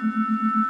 ハハハハ。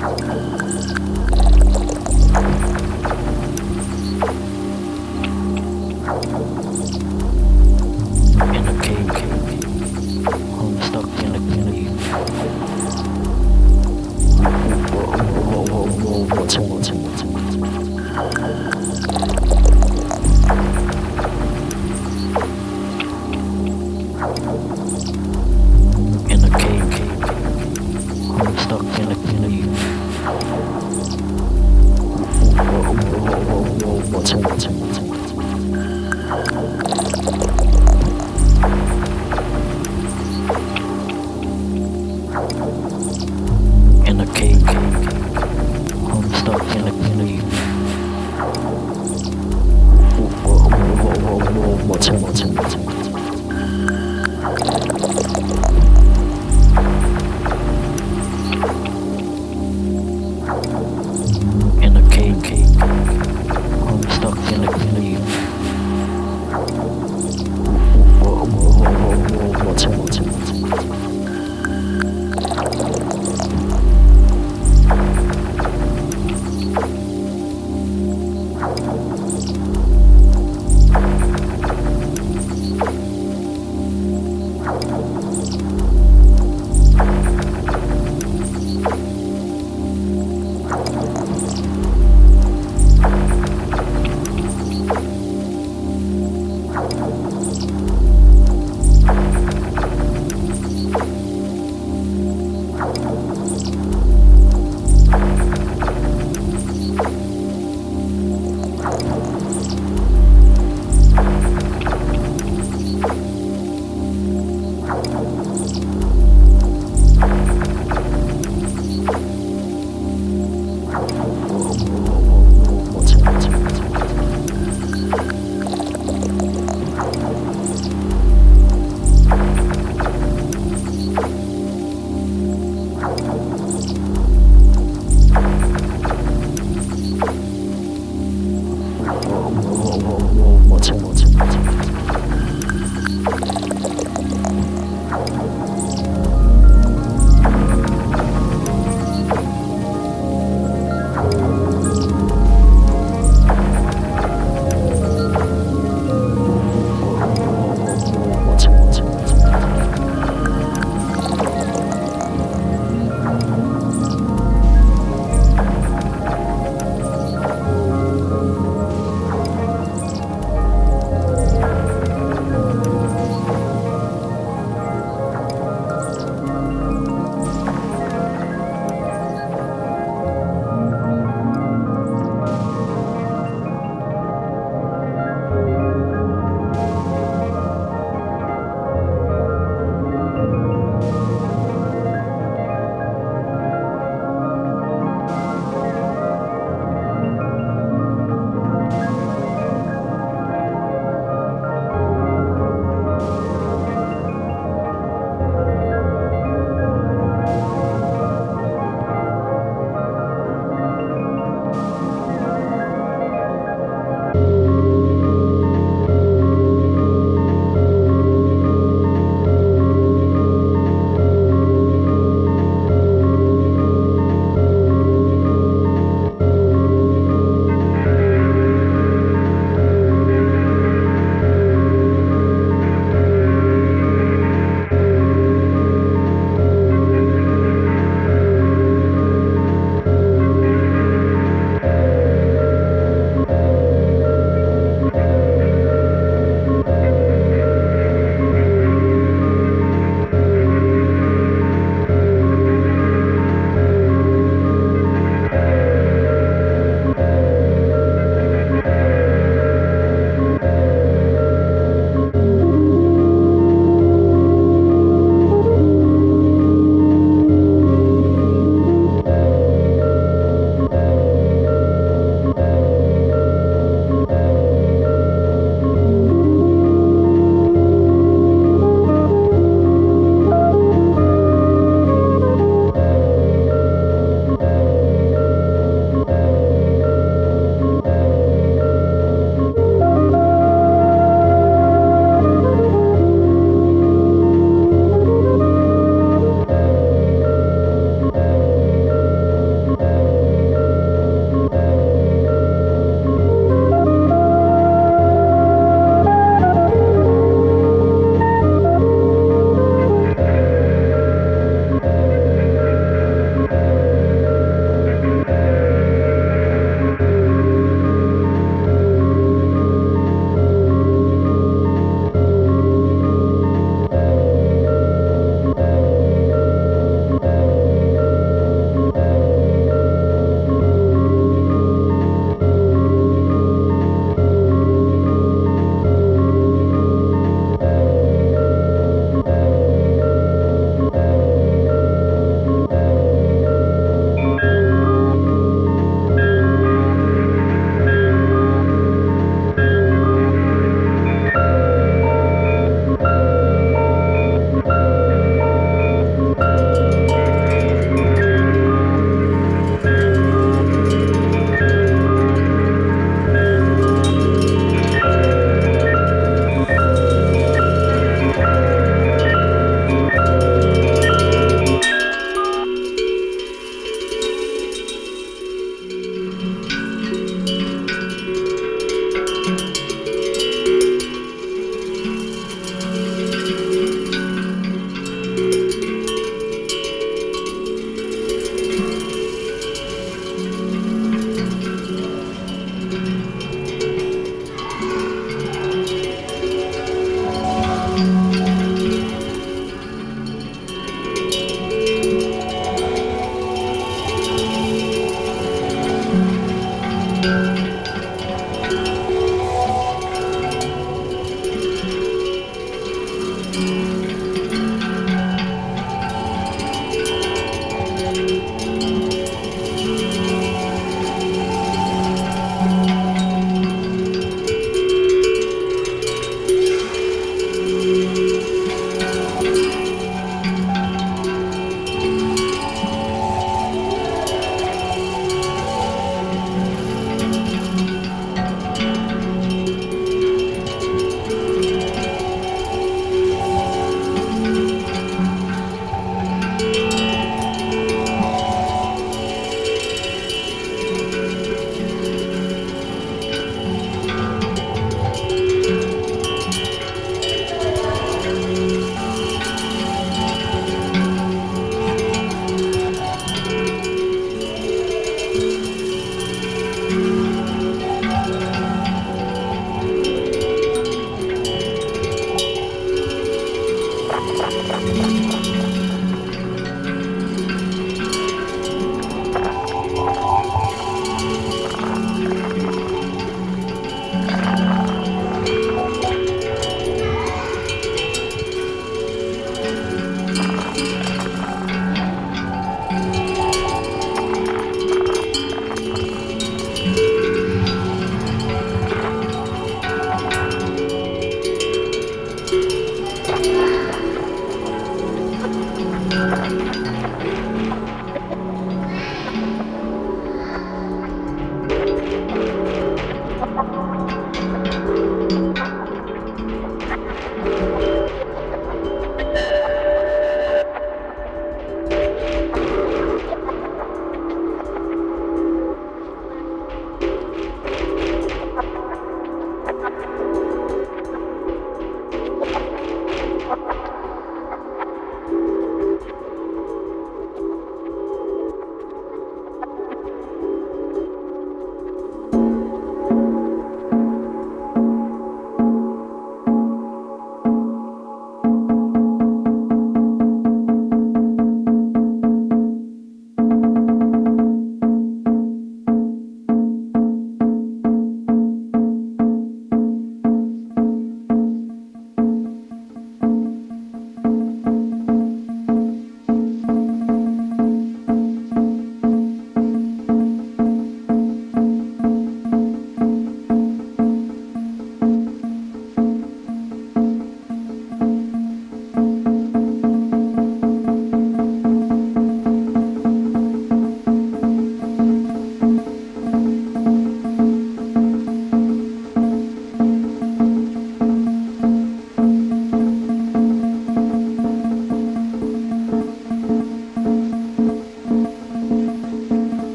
Thank you.